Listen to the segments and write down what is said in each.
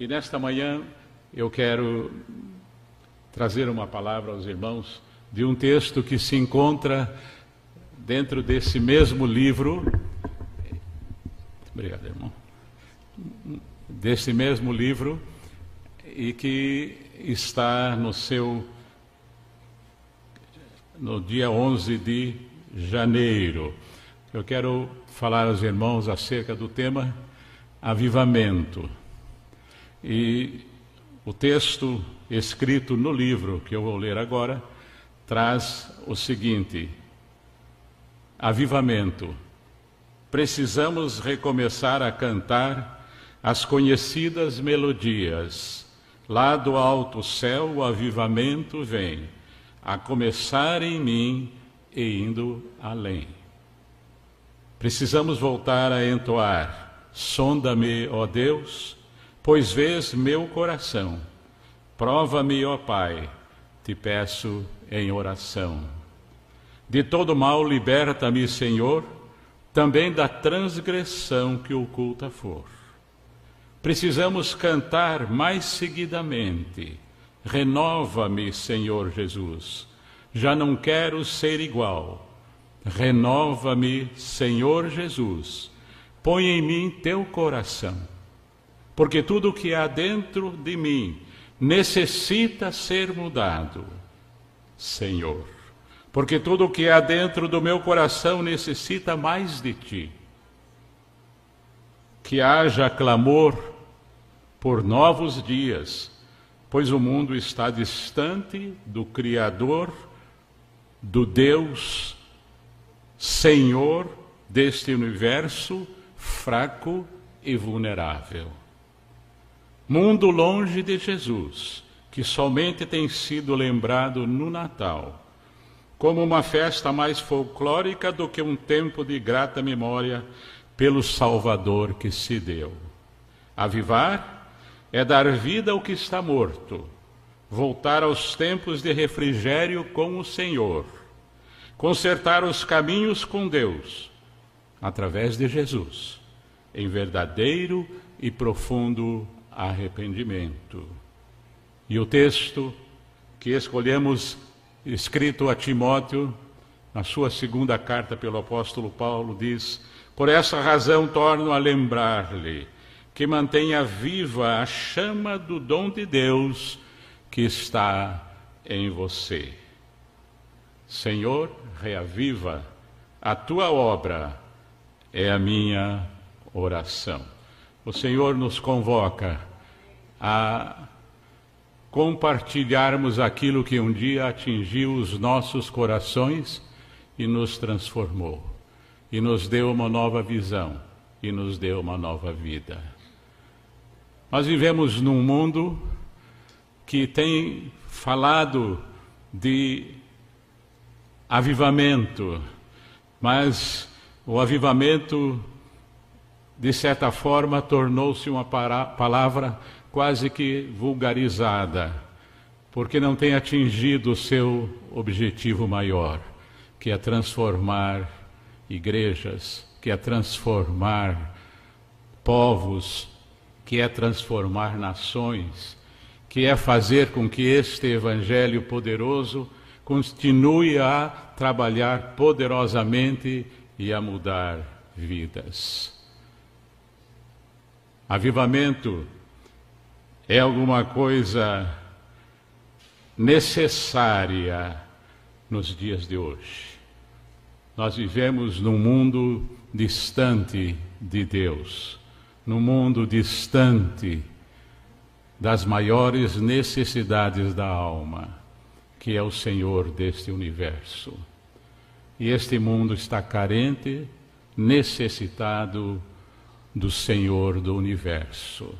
E nesta manhã eu quero trazer uma palavra aos irmãos de um texto que se encontra dentro desse mesmo livro. Obrigado, irmão. Desse mesmo livro e que está no seu no dia 11 de janeiro. Eu quero falar aos irmãos acerca do tema avivamento. E o texto escrito no livro que eu vou ler agora traz o seguinte: Avivamento. Precisamos recomeçar a cantar as conhecidas melodias. Lá do alto céu o avivamento vem, a começar em mim e indo além. Precisamos voltar a entoar: Sonda-me, ó Deus, pois vês meu coração. Prova-me, ó Pai, te peço em oração. De todo mal liberta-me, Senhor, também da transgressão que oculta for. Precisamos cantar mais seguidamente. Renova-me, Senhor Jesus. Já não quero ser igual Renova-me, Senhor Jesus. Põe em mim teu coração, porque tudo que há dentro de mim necessita ser mudado, Senhor. Porque tudo o que há dentro do meu coração necessita mais de ti. Que haja clamor por novos dias, pois o mundo está distante do Criador, do Deus Senhor deste universo fraco e vulnerável. Mundo longe de Jesus, que somente tem sido lembrado no Natal, como uma festa mais folclórica do que um tempo de grata memória pelo Salvador que se deu. Avivar é dar vida ao que está morto, voltar aos tempos de refrigério com o Senhor consertar os caminhos com Deus, através de Jesus, em verdadeiro e profundo arrependimento. E o texto que escolhemos, escrito a Timóteo, na sua segunda carta pelo apóstolo Paulo, diz: Por essa razão torno a lembrar-lhe que mantenha viva a chama do dom de Deus que está em você. Senhor, reaviva a tua obra, é a minha oração. O Senhor nos convoca a compartilharmos aquilo que um dia atingiu os nossos corações e nos transformou, e nos deu uma nova visão, e nos deu uma nova vida. Nós vivemos num mundo que tem falado de avivamento, mas o avivamento, de certa forma, tornou-se uma palavra quase que vulgarizada, porque não tem atingido o seu objetivo maior, que é transformar igrejas, que é transformar povos, que é transformar nações, que é fazer com que este evangelho poderoso continue a trabalhar poderosamente e a mudar vidas. Avivamento é alguma coisa necessária nos dias de hoje. Nós vivemos num mundo distante de Deus, num mundo distante das maiores necessidades da alma que é o Senhor deste universo. E este mundo está carente, necessitado do Senhor do universo.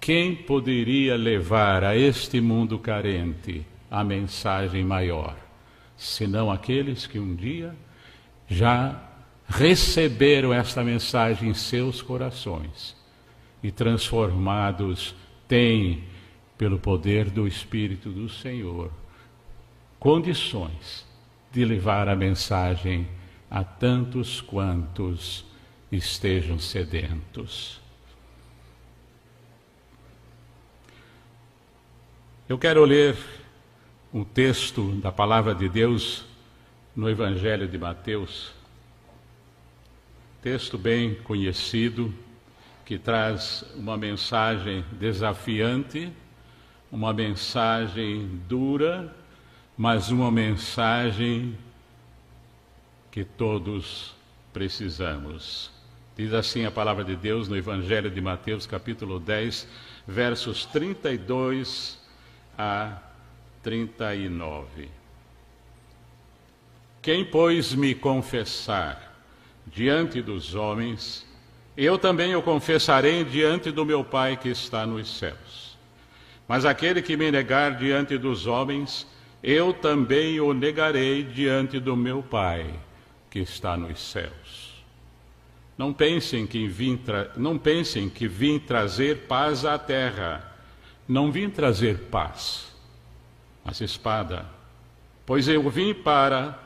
Quem poderia levar a este mundo carente a mensagem maior, senão aqueles que um dia já receberam esta mensagem em seus corações e transformados têm, pelo poder do Espírito do Senhor, condições de levar a mensagem a tantos quantos estejam sedentos. Eu quero ler um texto da palavra de Deus no Evangelho de Mateus, texto bem conhecido, que traz uma mensagem desafiante, uma mensagem dura, mas uma mensagem que todos precisamos. Diz assim a palavra de Deus no Evangelho de Mateus, capítulo 10, versos 32 a 39. Quem, pois, me confessar diante dos homens, eu também o confessarei diante do meu Pai que está nos céus. Mas aquele que me negar diante dos homens, eu também o negarei diante do meu Pai que está nos céus. Não pensem que vim, não pensem que vim trazer paz à terra. Não vim trazer paz, mas espada. Pois eu vim para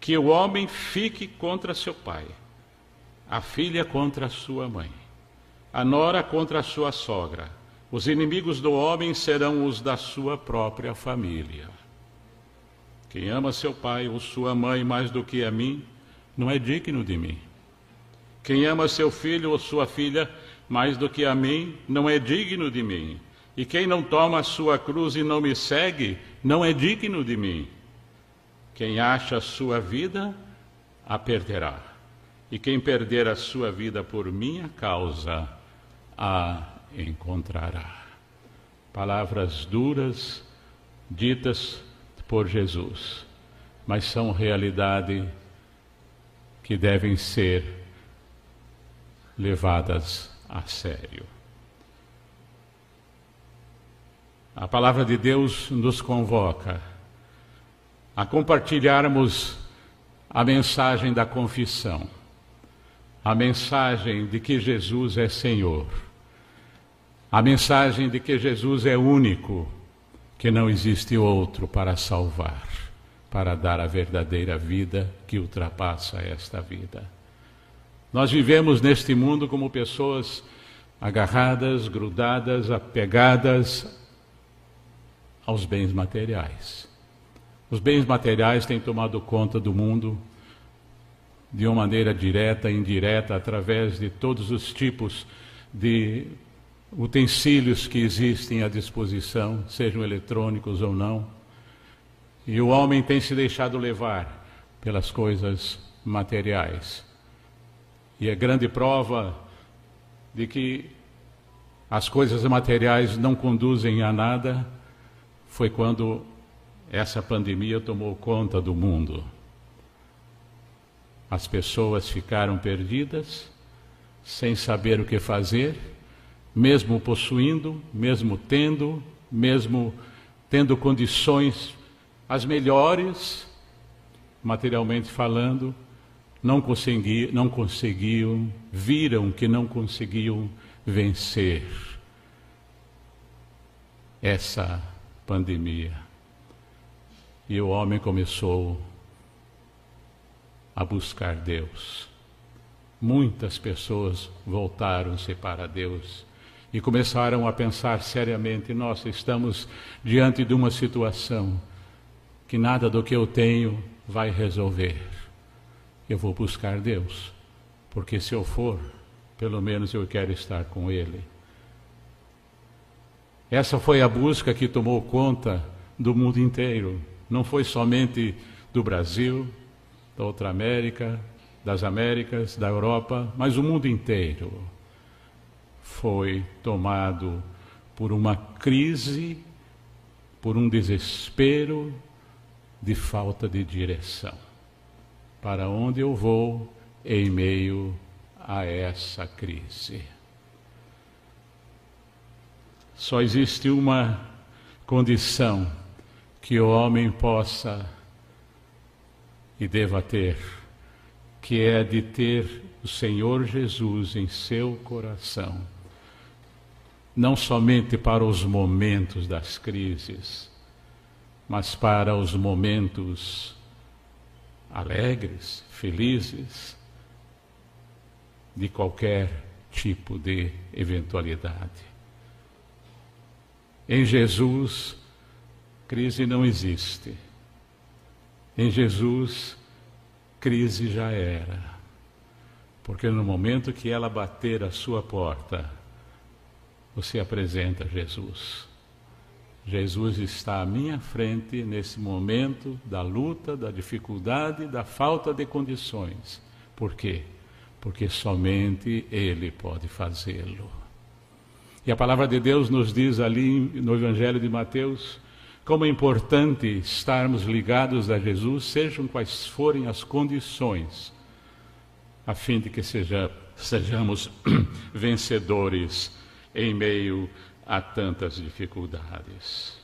que o homem fique contra seu pai, a filha contra sua mãe, a nora contra sua sogra. Os inimigos do homem serão os da sua própria família. Quem ama seu pai ou sua mãe mais do que a mim, não é digno de mim. Quem ama seu filho ou sua filha mais do que a mim, não é digno de mim. E quem não toma a sua cruz e não me segue, não é digno de mim. Quem acha a sua vida, a perderá. E quem perder a sua vida por minha causa, a encontrará. Palavras duras ditas por Jesus, mas são realidade que devem ser levadas a sério. A palavra de Deus nos convoca a compartilharmos a mensagem da confissão, a mensagem de que Jesus é Senhor, a mensagem de que Jesus é único, que não existe outro para salvar, para dar a verdadeira vida que ultrapassa esta vida. Nós vivemos neste mundo como pessoas agarradas, grudadas, apegadas aos bens materiais. Os bens materiais têm tomado conta do mundo de uma maneira direta indireta, através de todos os tipos de utensílios que existem à disposição, sejam eletrônicos ou não. E o homem tem se deixado levar pelas coisas materiais. E a grande prova de que as coisas materiais não conduzem a nada foi quando essa pandemia tomou conta do mundo. As pessoas ficaram perdidas, sem saber o que fazer, mesmo possuindo, mesmo tendo, mesmo tendo condições as melhores, materialmente falando, não, consegui, não conseguiam, viram que não conseguiam vencer essa pandemia. E o homem começou a buscar Deus. Muitas pessoas voltaram-se para Deus e começaram a pensar seriamente: nossa, estamos diante de uma situação que nada do que eu tenho vai resolver. Eu vou buscar Deus, porque se eu for, pelo menos eu quero estar com Ele. Essa foi a busca que tomou conta do mundo inteiro não foi somente do Brasil, da outra América, das Américas, da Europa, mas o mundo inteiro foi tomado por uma crise, por um desespero de falta de direção. Para onde eu vou em meio a essa crise? Só existe uma condição que o homem possa e deva ter, que é de ter o Senhor Jesus em seu coração, não somente para os momentos das crises, mas para os momentos alegres, felizes, de qualquer tipo de eventualidade. Em Jesus, crise não existe. Em Jesus, crise já era. Porque no momento que ela bater a sua porta, você apresenta Jesus. Jesus está à minha frente nesse momento da luta, da dificuldade, da falta de condições. Por quê? Porque somente Ele pode fazê-lo. E a palavra de Deus nos diz ali no Evangelho de Mateus como é importante estarmos ligados a Jesus, sejam quais forem as condições, a fim de que seja, sejamos vencedores em meio tantas dificuldades.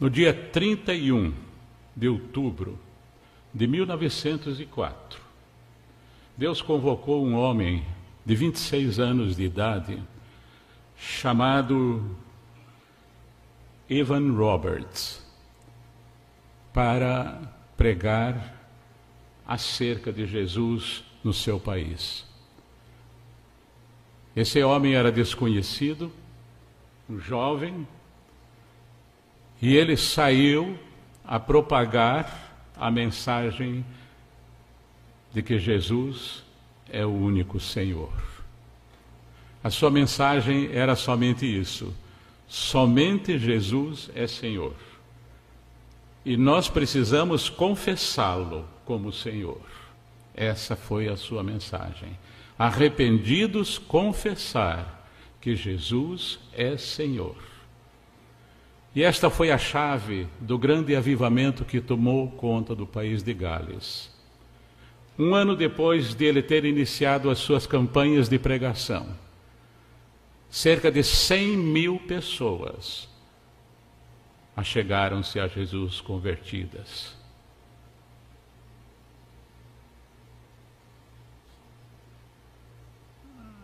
No dia 31 de outubro de 1904, Deus convocou um homem de 26 anos de idade, chamado Evan Roberts, para pregar acerca de Jesus no seu país. Esse homem era desconhecido, um jovem, e ele saiu a propagar a mensagem de que Jesus é o único Senhor. A sua mensagem era somente isso: somente Jesus é Senhor. E nós precisamos confessá-lo como Senhor. Essa foi a sua mensagem. Arrependidos, confessar que Jesus é Senhor. E esta foi a chave do grande avivamento que tomou conta do país de Gales. Um ano depois de ele ter iniciado as suas campanhas de pregação, cerca de 100 mil pessoas achegaram-se a Jesus convertidas.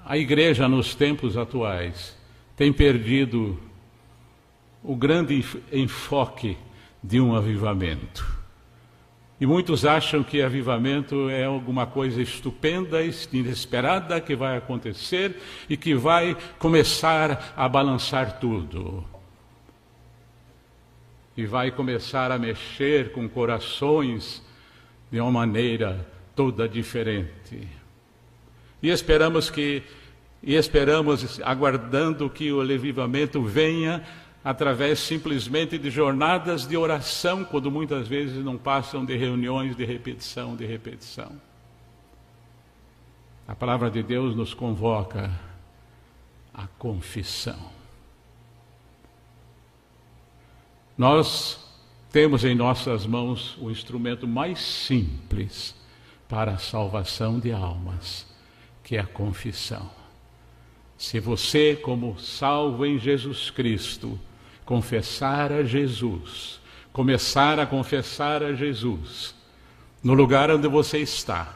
A igreja nos tempos atuais tem perdido o grande enfoque de um avivamento. E muitos acham que avivamento é alguma coisa estupenda, inesperada que vai acontecer e que vai começar a balançar tudo. E vai começar a mexer com corações de uma maneira toda diferente. E esperamos que e esperamos aguardando que o avivamento venha através simplesmente de jornadas de oração, quando muitas vezes não passam de reuniões de repetição, de repetição. A palavra de Deus nos convoca à confissão. Nós temos em nossas mãos o instrumento mais simples para a salvação de almas que é a confissão. Se você, como salvo em Jesus Cristo, confessar a Jesus, começar a confessar a Jesus, no lugar onde você está,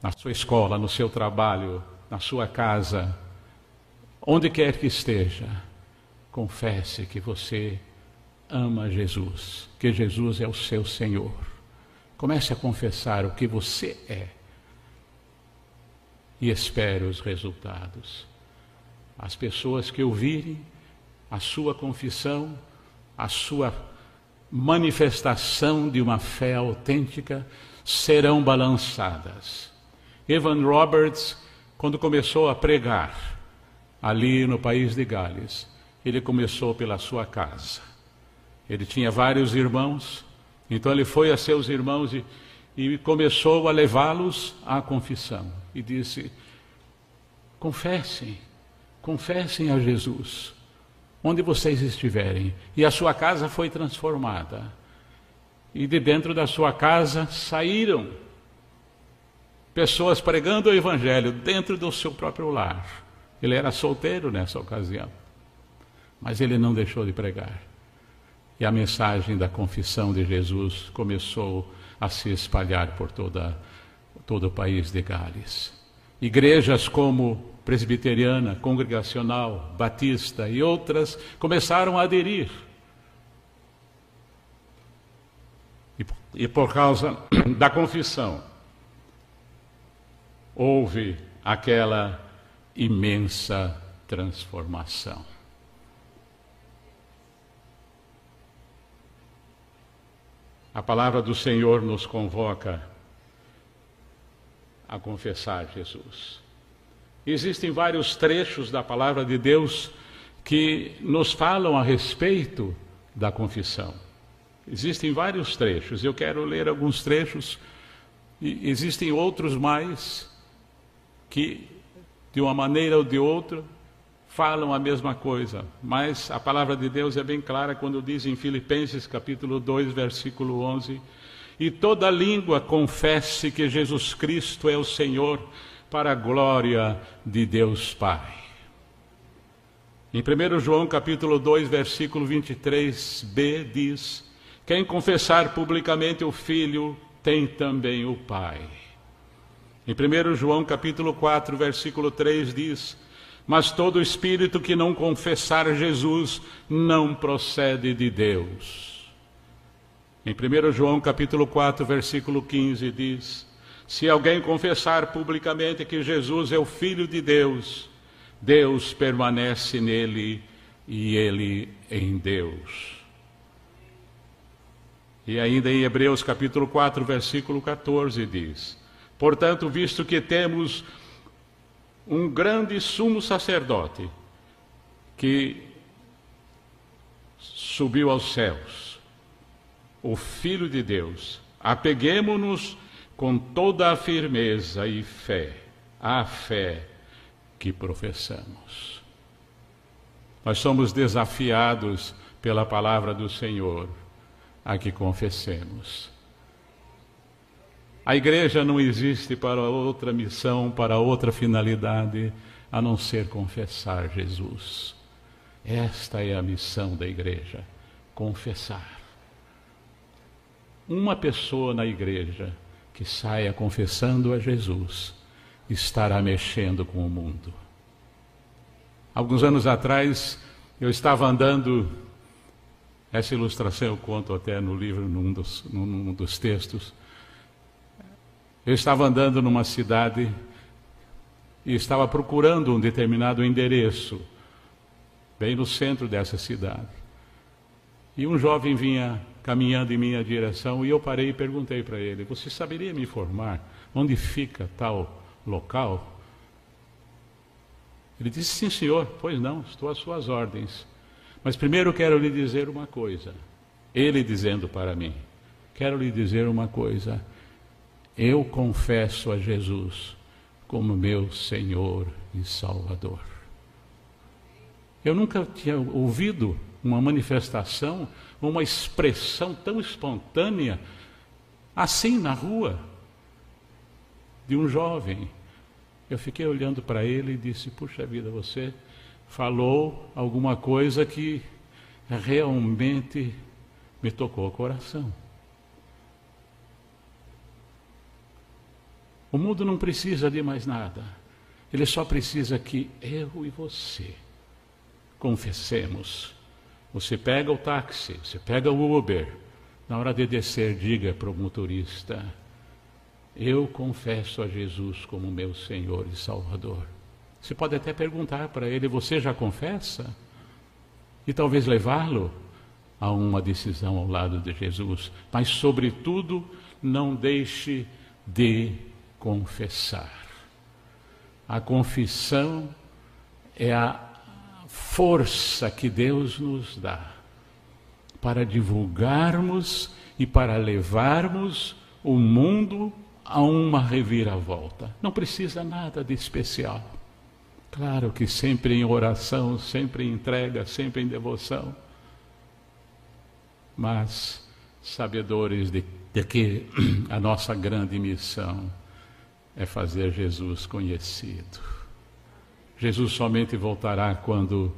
na sua escola, no seu trabalho, na sua casa, onde quer que esteja, confesse que você ama Jesus, que Jesus é o seu Senhor. Comece a confessar o que você é e espere os resultados. As pessoas que ouvirem a sua confissão, a sua manifestação de uma fé autêntica, serão balançadas. Evan Roberts, quando começou a pregar ali no país de Gales, ele começou pela sua casa. Ele tinha vários irmãos, então ele foi a seus irmãos e e começou a levá-los à confissão. E disse: confessem, confessem a Jesus, onde vocês estiverem. E a sua casa foi transformada. E de dentro da sua casa saíram pessoas pregando o Evangelho dentro do seu próprio lar. Ele era solteiro nessa ocasião, mas ele não deixou de pregar. E a mensagem da confissão de Jesus começou a se espalhar por toda, todo o país de Gales. Igrejas como presbiteriana, congregacional, batista e outras começaram a aderir. E, e por causa da confissão, houve aquela imensa transformação. A palavra do Senhor nos convoca a confessar Jesus. Existem vários trechos da palavra de Deus que nos falam a respeito da confissão. Existem vários trechos, eu quero ler alguns trechos, e existem outros mais que, de uma maneira ou de outra, falam a mesma coisa, mas a palavra de Deus é bem clara quando diz em Filipenses capítulo 2, versículo 11: E toda língua confesse que Jesus Cristo é o Senhor, para a glória de Deus Pai. Em 1 João capítulo 2, versículo 23b diz: Quem confessar publicamente o Filho tem também o Pai. Em 1 João capítulo 4, versículo 3 diz: Mas todo espírito que não confessar Jesus não procede de Deus. Em 1 João capítulo 4, versículo 15 diz: Se alguém confessar publicamente que Jesus é o Filho de Deus, Deus permanece nele e ele em Deus. E ainda em Hebreus capítulo 4, versículo 14 diz: Portanto, visto que temos um grande sumo sacerdote que subiu aos céus, o Filho de Deus, apeguemo-nos com toda a firmeza e fé, a fé que professamos. Nós somos desafiados pela palavra do Senhor a que confessemos a igreja não existe para outra missão, para outra finalidade, a não ser confessar Jesus. Esta é a missão da igreja: confessar. Uma pessoa na igreja que saia confessando a Jesus estará mexendo com o mundo. Alguns anos atrás, eu estava andando, essa ilustração eu conto até no livro, num dos, num dos textos eu estava andando numa cidade e estava procurando um determinado endereço, bem no centro dessa cidade. E um jovem vinha caminhando em minha direção e eu parei e perguntei para ele: Você saberia me informar onde fica tal local? Ele disse: Sim, senhor. Pois não, estou às suas ordens. Mas primeiro quero lhe dizer uma coisa. Ele dizendo para mim: Quero lhe dizer uma coisa eu confesso a Jesus como meu Senhor e Salvador. Eu nunca tinha ouvido uma manifestação, uma expressão tão espontânea assim na rua de um jovem. Eu fiquei olhando para ele e disse: Puxa vida, você falou alguma coisa que realmente me tocou o coração. O mundo não precisa de mais nada. Ele só precisa que eu e você confessemos. Você pega o táxi, você pega o Uber. Na hora de descer, diga para o motorista: Eu confesso a Jesus como meu Senhor e Salvador. Você pode até perguntar para ele: Você já confessa? E talvez levá-lo a uma decisão ao lado de Jesus. Mas, sobretudo, não deixe de confessar. A confissão é a força que Deus nos dá para divulgarmos e para levarmos o mundo a uma reviravolta. Não precisa nada de especial. Claro que sempre em oração, sempre em entrega, sempre em devoção. Mas sabedores de, de que a nossa grande missão é fazer Jesus conhecido. Jesus somente voltará quando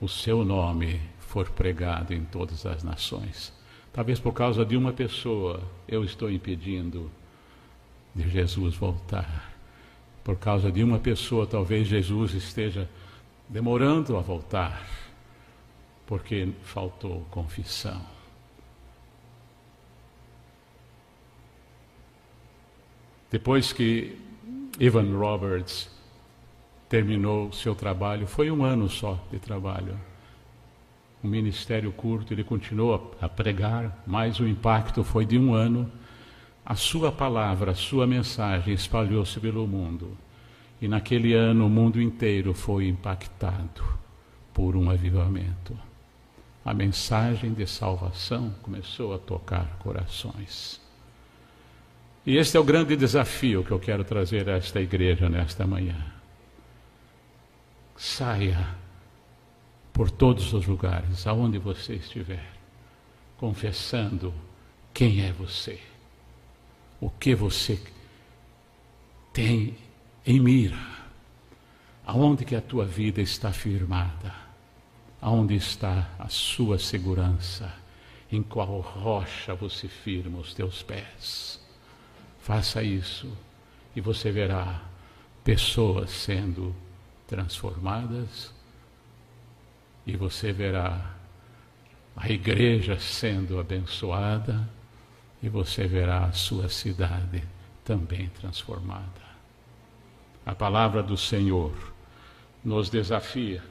o seu nome for pregado em todas as nações. Talvez por causa de uma pessoa eu estou impedindo de Jesus voltar. Por causa de uma pessoa, talvez Jesus esteja demorando a voltar, porque faltou confissão. Depois que Evan Roberts terminou seu trabalho, foi um ano só de trabalho. um ministério curto, ele continuou a pregar, mas o impacto foi de um ano. A sua palavra, a sua mensagem espalhou-se pelo mundo. E naquele ano o mundo inteiro foi impactado por um avivamento. A mensagem de salvação começou a tocar corações. E este é o grande desafio que eu quero trazer a esta igreja nesta manhã. Saia por todos os lugares, aonde você estiver, confessando quem é você, o que você tem em mira, aonde que a tua vida está firmada, aonde está a sua segurança, em qual rocha você firma os teus pés. Faça isso e você verá pessoas sendo transformadas e você verá a igreja sendo abençoada e você verá a sua cidade também transformada. A palavra do Senhor nos desafia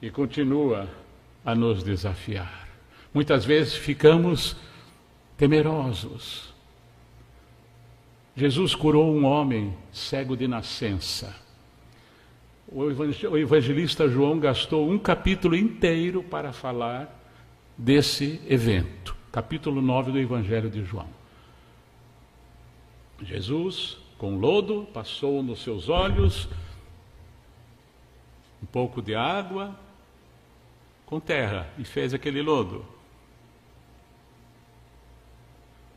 e continua a nos desafiar. Muitas vezes ficamos temerosos. Jesus curou um homem cego de nascença o evangelista João gastou um capítulo inteiro para falar desse evento, capítulo 9 do Evangelho de João. Jesus, com lodo, passou nos seus olhos um pouco de água com terra e fez aquele lodo.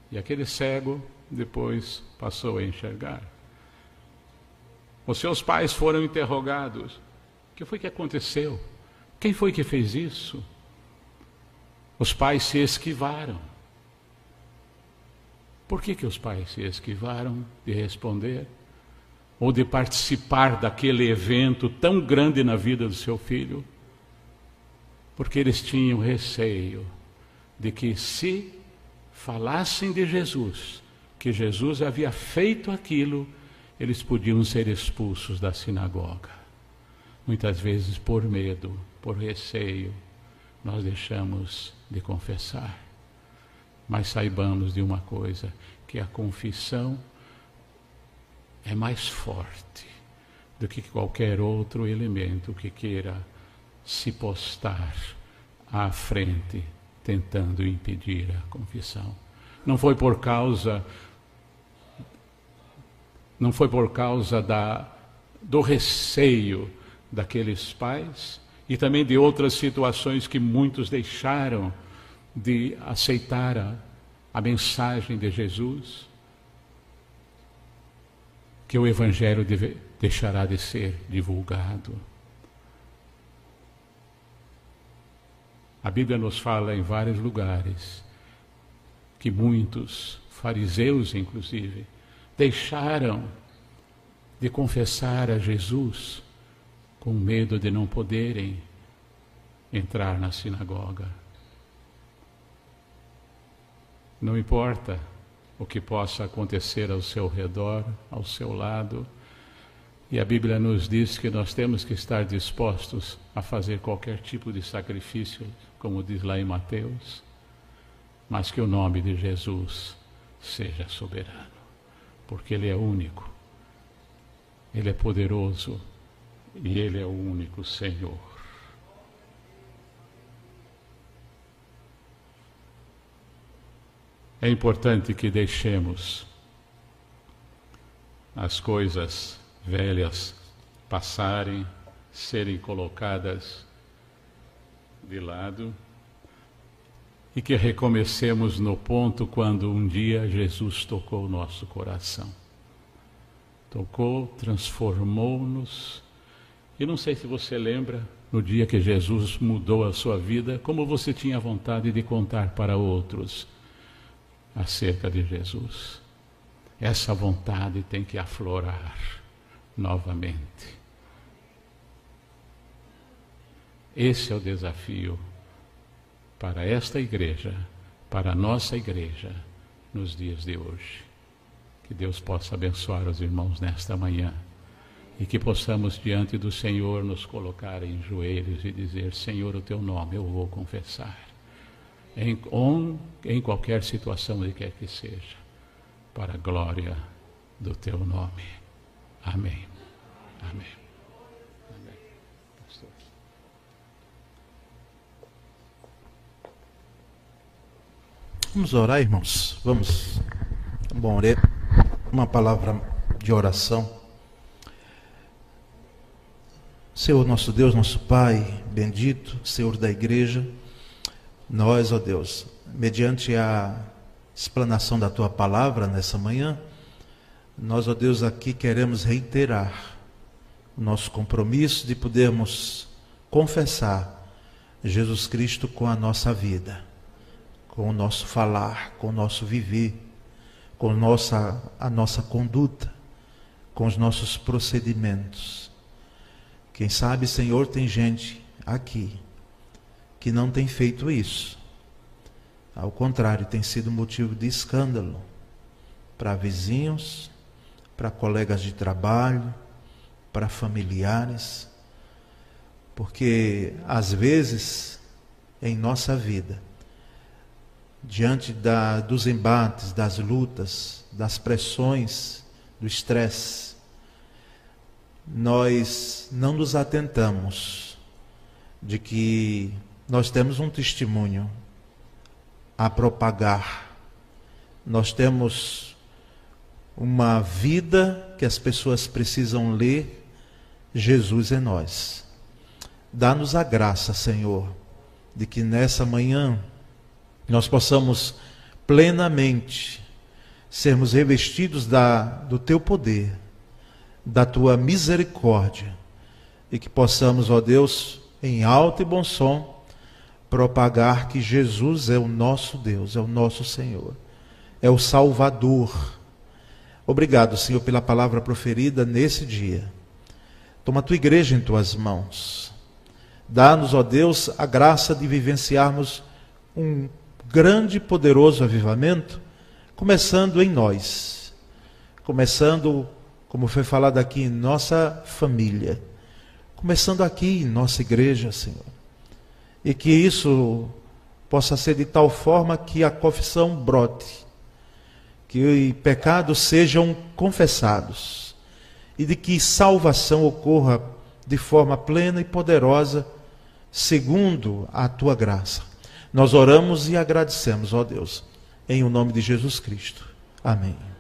E aquele cego depois passou a enxergar. Os seus pais foram interrogados. O que foi que aconteceu? Quem foi que fez isso? Os pais se esquivaram. Por que, que os pais se esquivaram de responder? Ou de participar daquele evento tão grande na vida do seu filho? Porque eles tinham receio de que, se falassem de Jesus, que Jesus havia feito aquilo, eles podiam ser expulsos da sinagoga. Muitas vezes, por medo, por receio, nós deixamos de confessar. Mas saibamos de uma coisa: que a confissão é mais forte do que qualquer outro elemento que queira se postar à frente, tentando impedir a confissão. Não foi por causa não foi por causa da, do receio daqueles pais e também de outras situações que muitos deixaram de aceitar a, a mensagem de Jesus, que o Evangelho deve, deixará de ser divulgado. A Bíblia nos fala em vários lugares que muitos, fariseus inclusive, deixaram de confessar a Jesus com medo de não poderem entrar na sinagoga. Não importa o que possa acontecer ao seu redor, ao seu lado, e a Bíblia nos diz que nós temos que estar dispostos a fazer qualquer tipo de sacrifício, como diz lá em Mateus, mas que o nome de Jesus seja soberano porque Ele é único, Ele é poderoso e Ele é o único Senhor. É importante que deixemos as coisas velhas passarem, serem colocadas de lado e que recomecemos no ponto quando um dia Jesus tocou o nosso coração. Tocou, transformou-nos. E não sei se você lembra, no dia que Jesus mudou a sua vida, como você tinha vontade de contar para outros acerca de Jesus. Essa vontade tem que aflorar novamente. Esse é o desafio para esta igreja, para a nossa igreja, nos dias de hoje. Que Deus possa abençoar os irmãos nesta manhã e que possamos diante do Senhor nos colocar em joelhos e dizer: Senhor, o teu nome eu vou confessar. Em, on, em qualquer situação de quer que seja, para a glória do teu nome. Amém. Amém. Vamos orar, irmãos. Vamos. Bom, uma palavra de oração. Senhor nosso Deus, nosso Pai, bendito, Senhor da igreja, nós, ó Deus, mediante a explanação da tua palavra nessa manhã, nós, ó Deus, aqui queremos reiterar o nosso compromisso de podermos confessar Jesus Cristo com a nossa vida, com o nosso falar, com o nosso viver, com nossa, a nossa conduta, com os nossos procedimentos. Quem sabe, Senhor, tem gente aqui que não tem feito isso. Ao contrário, tem sido motivo de escândalo para vizinhos, para colegas de trabalho, para familiares, porque às vezes em nossa vida, diante da, dos embates, das lutas, das pressões, do estresse, nós não nos atentamos de que nós temos um testemunho a propagar, nós temos uma vida que as pessoas precisam ler, Jesus é nós. Dá-nos a graça, Senhor, de que nessa manhã nós possamos plenamente sermos revestidos da, do Teu poder da tua misericórdia e que possamos, ó Deus, em alto e bom som, propagar que Jesus é o nosso Deus, é o nosso Senhor, é o Salvador. Obrigado, Senhor, pela palavra proferida nesse dia. Toma a tua igreja em tuas mãos. Dá-nos, ó Deus, a graça de vivenciarmos um grande e poderoso avivamento, começando em nós, começando como foi falado aqui, em nossa família, começando aqui em nossa igreja, Senhor. E que isso possa ser de tal forma que a confissão brote, que pecados sejam confessados e de que salvação ocorra de forma plena e poderosa, segundo a tua graça. Nós oramos e agradecemos, ó Deus, em o nome de Jesus Cristo. Amém.